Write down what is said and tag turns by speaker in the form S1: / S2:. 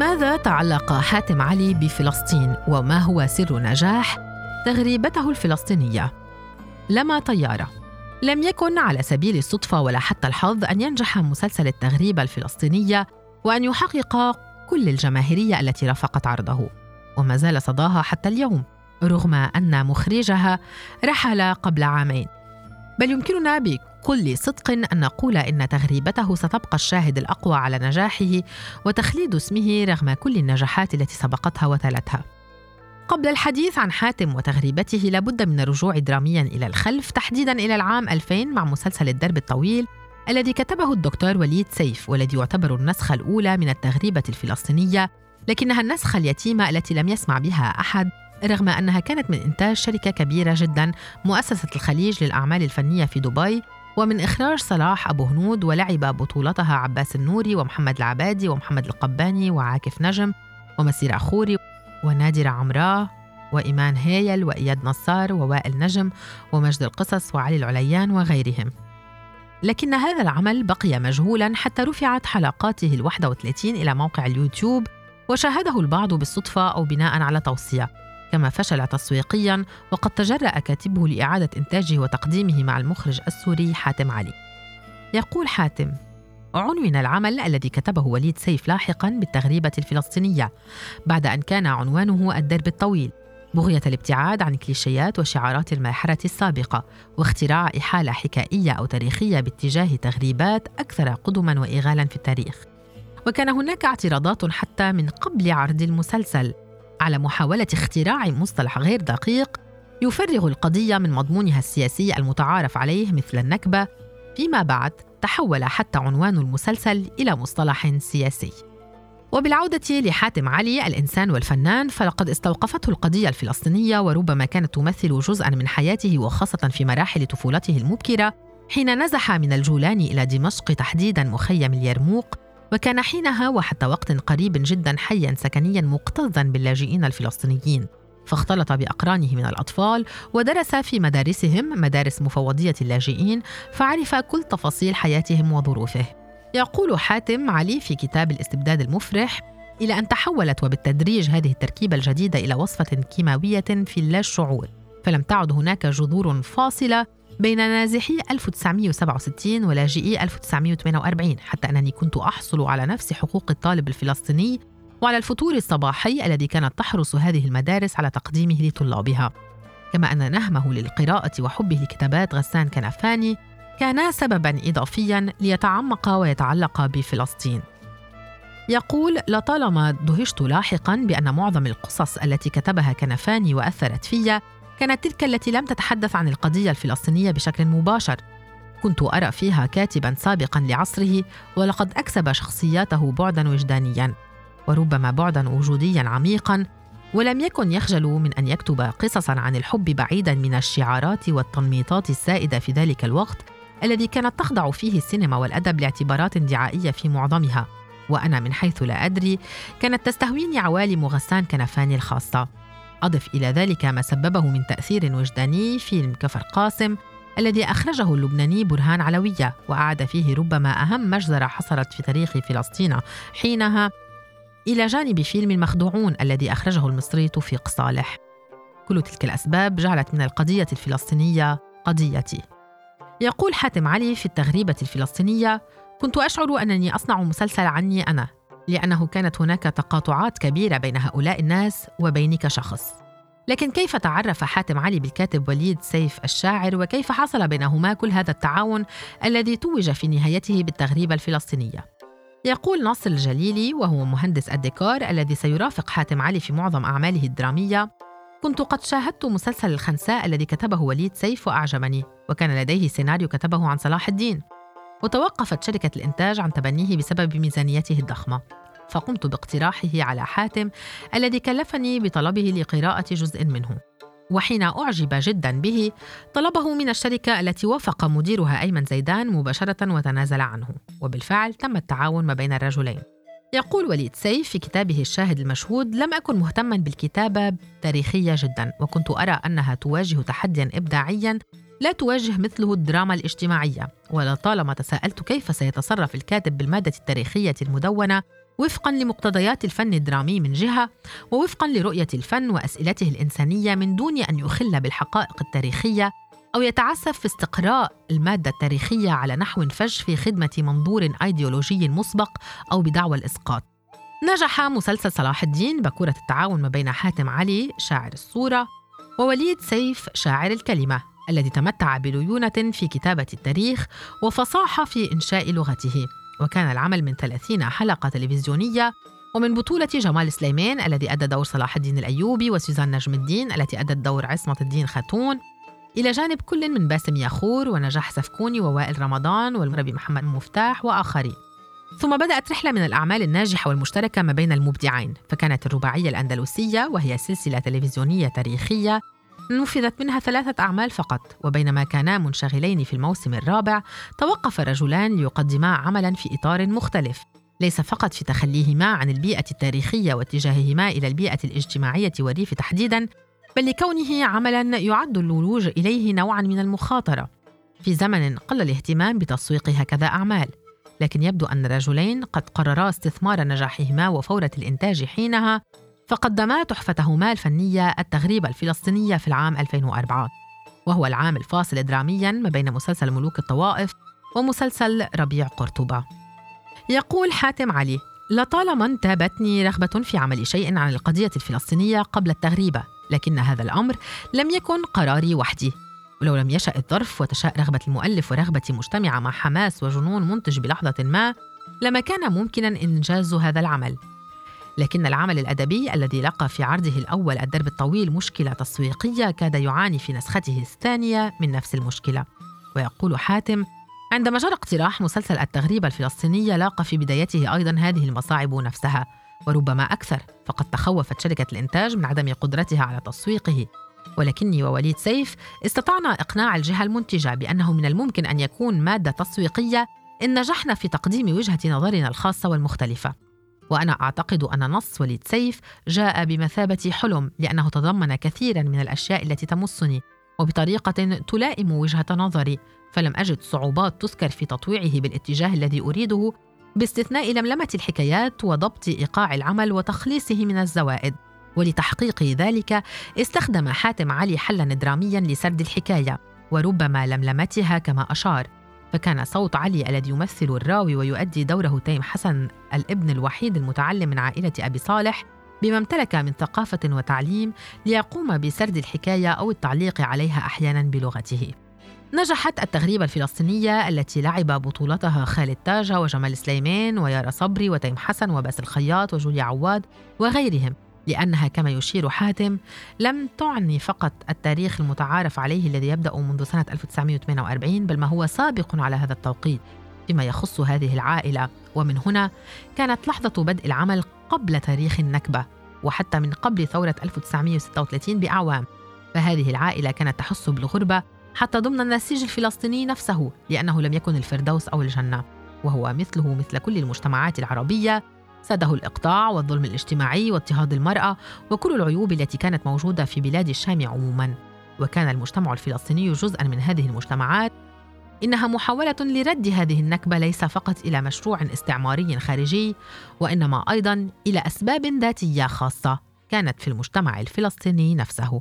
S1: لماذا تعلق حاتم علي بفلسطين؟ وما هو سر نجاح تغريبته الفلسطينية؟ لما طيارة. لم يكن على سبيل الصدفة ولا حتى الحظ أن ينجح مسلسل التغريبه الفلسطينية وأن يحقق كل الجماهيرية التي رافقت عرضه. وما زال صداها حتى اليوم رغم أن مخرجها رحل قبل عامين. بل يمكننا بكل صدق أن نقول إن تغريبته ستبقى الشاهد الأقوى على نجاحه وتخليد اسمه رغم كل النجاحات التي سبقتها وتلتها. قبل الحديث عن حاتم وتغريبته لابد من الرجوع دراميا إلى الخلف تحديدا إلى العام 2000 مع مسلسل الدرب الطويل الذي كتبه الدكتور وليد سيف والذي يعتبر النسخة الأولى من التغريبة الفلسطينية لكنها النسخة اليتيمة التي لم يسمع بها أحد رغم أنها كانت من إنتاج شركة كبيرة جدا مؤسسة الخليج للأعمال الفنية في دبي. ومن إخراج صلاح أبو هنود ولعب بطولتها عباس النوري ومحمد العبادي ومحمد القباني وعاكف نجم ومسير عخوري ونادرة عمراه وإيمان هيل وإياد نصار ووائل نجم ومجد القصص وعلي العليان وغيرهم. لكن هذا العمل بقي مجهولا حتى رفعت حلقاته ال 31 إلى موقع اليوتيوب وشاهده البعض بالصدفة أو بناء على توصية. كما فشل تسويقيا وقد تجرأ كاتبه لإعادة إنتاجه وتقديمه مع المخرج السوري حاتم علي. يقول حاتم عنون العمل الذي كتبه وليد سيف لاحقا بالتغريبة الفلسطينية بعد أن كان عنوانه الدرب الطويل بغية الابتعاد عن كليشيات وشعارات الماحرة السابقة واختراع إحالة حكائية أو تاريخية باتجاه تغريبات أكثر قدما وإغالا في التاريخ وكان هناك اعتراضات حتى من قبل عرض المسلسل. على محاولة اختراع مصطلح غير دقيق يفرغ القضية من مضمونها السياسي المتعارف عليه مثل النكبة فيما بعد تحول حتى عنوان المسلسل إلى مصطلح سياسي. وبالعودة لحاتم علي الإنسان والفنان فلقد استوقفته القضية الفلسطينية وربما كانت تمثل جزءا من حياته وخاصة في مراحل طفولته المبكرة حين نزح من الجولان إلى دمشق تحديدا مخيم اليرموك وكان حينها وحتى وقت قريب جدا حيا سكنيا مكتظا باللاجئين الفلسطينيين. فاختلط بأقرانه من الأطفال ودرس في مدارسهم مدارس مفوضية اللاجئين فعرف كل تفاصيل حياتهم وظروفه. يقول حاتم علي في كتاب الاستبداد المفرح إلى أن تحولت وبالتدريج هذه التركيبة الجديدة إلى وصفة كيماوية في اللا شعور فلم تعد هناك جذور فاصلة بين نازحي 1967 ولاجئي 1948 حتى أنني كنت أحصل على نفس حقوق الطالب الفلسطيني وعلى الفطور الصباحي الذي كانت تحرص هذه المدارس على تقديمه لطلابها. كما أن نهمه للقراءة وحبه لكتابات غسان كنفاني كانا سببا إضافيا ليتعمق ويتعلق بفلسطين. يقول لطالما دهشت لاحقا بأن معظم القصص التي كتبها كنفاني وأثرت في كانت تلك التي لم تتحدث عن القضية الفلسطينية بشكل مباشر. كنت أرى فيها كاتبا سابقا لعصره ولقد أكسب شخصياته بعدا وجدانيا وربما بعدا وجوديا عميقا ولم يكن يخجل من أن يكتب قصصا عن الحب بعيدا من الشعارات والتنميطات السائدة في ذلك الوقت الذي كانت تخضع فيه السينما والأدب لاعتبارات دعائية في معظمها. وأنا من حيث لا أدري كانت تستهويني عوالم غسان كنفاني الخاصة. أضف إلى ذلك ما سببه من تأثير وجداني فيلم كفر قاسم الذي أخرجه اللبناني برهان علوية وأعاد فيه ربما أهم مجزرة حصلت في تاريخ فلسطين حينها إلى جانب فيلم المخدوعون الذي أخرجه المصري توفيق صالح. كل تلك الأسباب جعلت من القضية الفلسطينية قضيتي. يقول حاتم علي في التغريبة الفلسطينية كنت أشعر أنني أصنع مسلسل عني أنا لأنه كانت هناك تقاطعات كبيرة بين هؤلاء الناس وبيني كشخص لكن كيف تعرف حاتم علي بالكاتب وليد سيف الشاعر؟ وكيف حصل بينهما كل هذا التعاون الذي توج في نهايته بالتغريبة الفلسطينية؟ يقول ناصر الجليلي وهو مهندس الديكور الذي سيرافق حاتم علي في معظم أعماله الدرامية كنت قد شاهدت مسلسل الخنساء الذي كتبه وليد سيف وأعجبني وكان لديه سيناريو كتبه عن صلاح الدين. وتوقفت شركة الإنتاج عن تبنيه بسبب ميزانيته الضخمة. فقمت باقتراحه على حاتم الذي كلفني بطلبه لقراءة جزء منه. وحين أعجب جدا به طلبه من الشركة التي وافق مديرها أيمن زيدان مباشرة وتنازل عنه. وبالفعل تم التعاون ما بين الرجلين. يقول وليد سيف في كتابه الشاهد المشهود لم أكن مهتما بالكتابة تاريخية جدا وكنت أرى أنها تواجه تحديا إبداعيا لا تواجه مثله الدراما الاجتماعية ولطالما تساءلت كيف سيتصرف الكاتب بالمادة التاريخية المدونة وفقا لمقتضيات الفن الدرامي من جهة ووفقا لرؤية الفن وأسئلته الإنسانية من دون أن يخل بالحقائق التاريخية أو يتعسف في استقراء المادة التاريخية على نحو فج في خدمة منظور أيديولوجي مسبق أو بدعوى الإسقاط. نجح مسلسل صلاح الدين باكورة التعاون ما بين حاتم علي شاعر الصورة ووليد سيف شاعر الكلمة الذي تمتع بليونة في كتابة التاريخ وفصاحة في إنشاء لغته. وكان العمل من 30 حلقة تلفزيونية ومن بطولة جمال سليمان الذي أدى دور صلاح الدين الأيوبي وسوزان نجم الدين التي أدت دور عصمة الدين خاتون. إلى جانب كل من باسم ياخور ونجاح سفكوني ووائل رمضان والمربي محمد مفتاح وآخرين. ثم بدأت رحلة من الأعمال الناجحة والمشتركة ما بين المبدعين فكانت الرباعية الأندلسية وهي سلسلة تلفزيونية تاريخية نفذت منها ثلاثة أعمال فقط وبينما كانا منشغلين في الموسم الرابع توقف الرجلان ليقدما عملا في إطار مختلف ليس فقط في تخليهما عن البيئة التاريخية واتجاههما إلى البيئة الاجتماعية والريف تحديدا بل لكونه عملا يعد الولوج إليه نوعا من المخاطرة. في زمن قل الاهتمام بتسويق هكذا أعمال لكن يبدو أن الرجلين قد قررا استثمار نجاحهما وفورة الإنتاج حينها فقدما تحفتهما الفنية التغريبة الفلسطينية في العام 2004 وهو العام الفاصل دراميا ما بين مسلسل ملوك الطوائف ومسلسل ربيع قرطبة. يقول حاتم علي لطالما انتابتني رغبة في عمل شيء عن القضية الفلسطينية قبل التغريبة لكن هذا الأمر لم يكن قراري وحدي. ولو لم يشأ الظرف وتشاء رغبة المؤلف ورغبتي مجتمعة مع حماس وجنون منتج بلحظة ما لما كان ممكنا إنجاز هذا العمل. لكن العمل الأدبي الذي لقى في عرضه الأول الدرب الطويل مشكلة تسويقية كاد يعاني في نسخته الثانية من نفس المشكلة. ويقول حاتم عندما جرى اقتراح مسلسل التغريبة الفلسطينية لاقى في بدايته أيضا هذه المصاعب نفسها. وربما أكثر فقد تخوفت شركة الإنتاج من عدم قدرتها على تسويقه. ولكني ووليد سيف استطعنا إقناع الجهة المنتجة بأنه من الممكن أن يكون مادة تسويقية إن نجحنا في تقديم وجهة نظرنا الخاصة والمختلفة. وأنا أعتقد أن نص وليد سيف جاء بمثابة حلم لأنه تضمن كثيرا من الأشياء التي تمسني وبطريقة تلائم وجهة نظري. فلم أجد صعوبات تذكر في تطويعه بالاتجاه الذي أريده باستثناء لملمة الحكايات وضبط إيقاع العمل وتخليصه من الزوائد. ولتحقيق ذلك استخدم حاتم علي حلا دراميا لسرد الحكاية وربما لملمتها كما أشار. فكان صوت علي الذي يمثل الراوي ويؤدي دوره تيم حسن الابن الوحيد المتعلم من عائلة أبي صالح بما امتلك من ثقافة وتعليم ليقوم بسرد الحكاية أو التعليق عليها أحيانا بلغته. نجحت التغريبة الفلسطينية التي لعب بطولتها خالد تاجة وجمال سليمان ويارا صبري وتيم حسن وباسل الخياط وجوليا عواد وغيرهم لأنها كما يشير حاتم لم تعني فقط التاريخ المتعارف عليه الذي يبدأ منذ سنة 1948 بل ما هو سابق على هذا التوقيت فيما يخص هذه العائلة. ومن هنا كانت لحظة بدء العمل قبل تاريخ النكبة وحتى من قبل ثورة 1936 بأعوام. فهذه العائلة كانت تحس بالغربة حتى ضمن النسيج الفلسطيني نفسه لأنه لم يكن الفردوس أو الجنة وهو مثله مثل كل المجتمعات العربية. ساده الإقطاع والظلم الاجتماعي واضطهاد المرأة وكل العيوب التي كانت موجودة في بلاد الشام عموما. وكان المجتمع الفلسطيني جزءا من هذه المجتمعات. إنها محاولة لرد هذه النكبة ليس فقط إلى مشروع استعماري خارجي وإنما أيضا إلى أسباب ذاتية خاصة كانت في المجتمع الفلسطيني نفسه.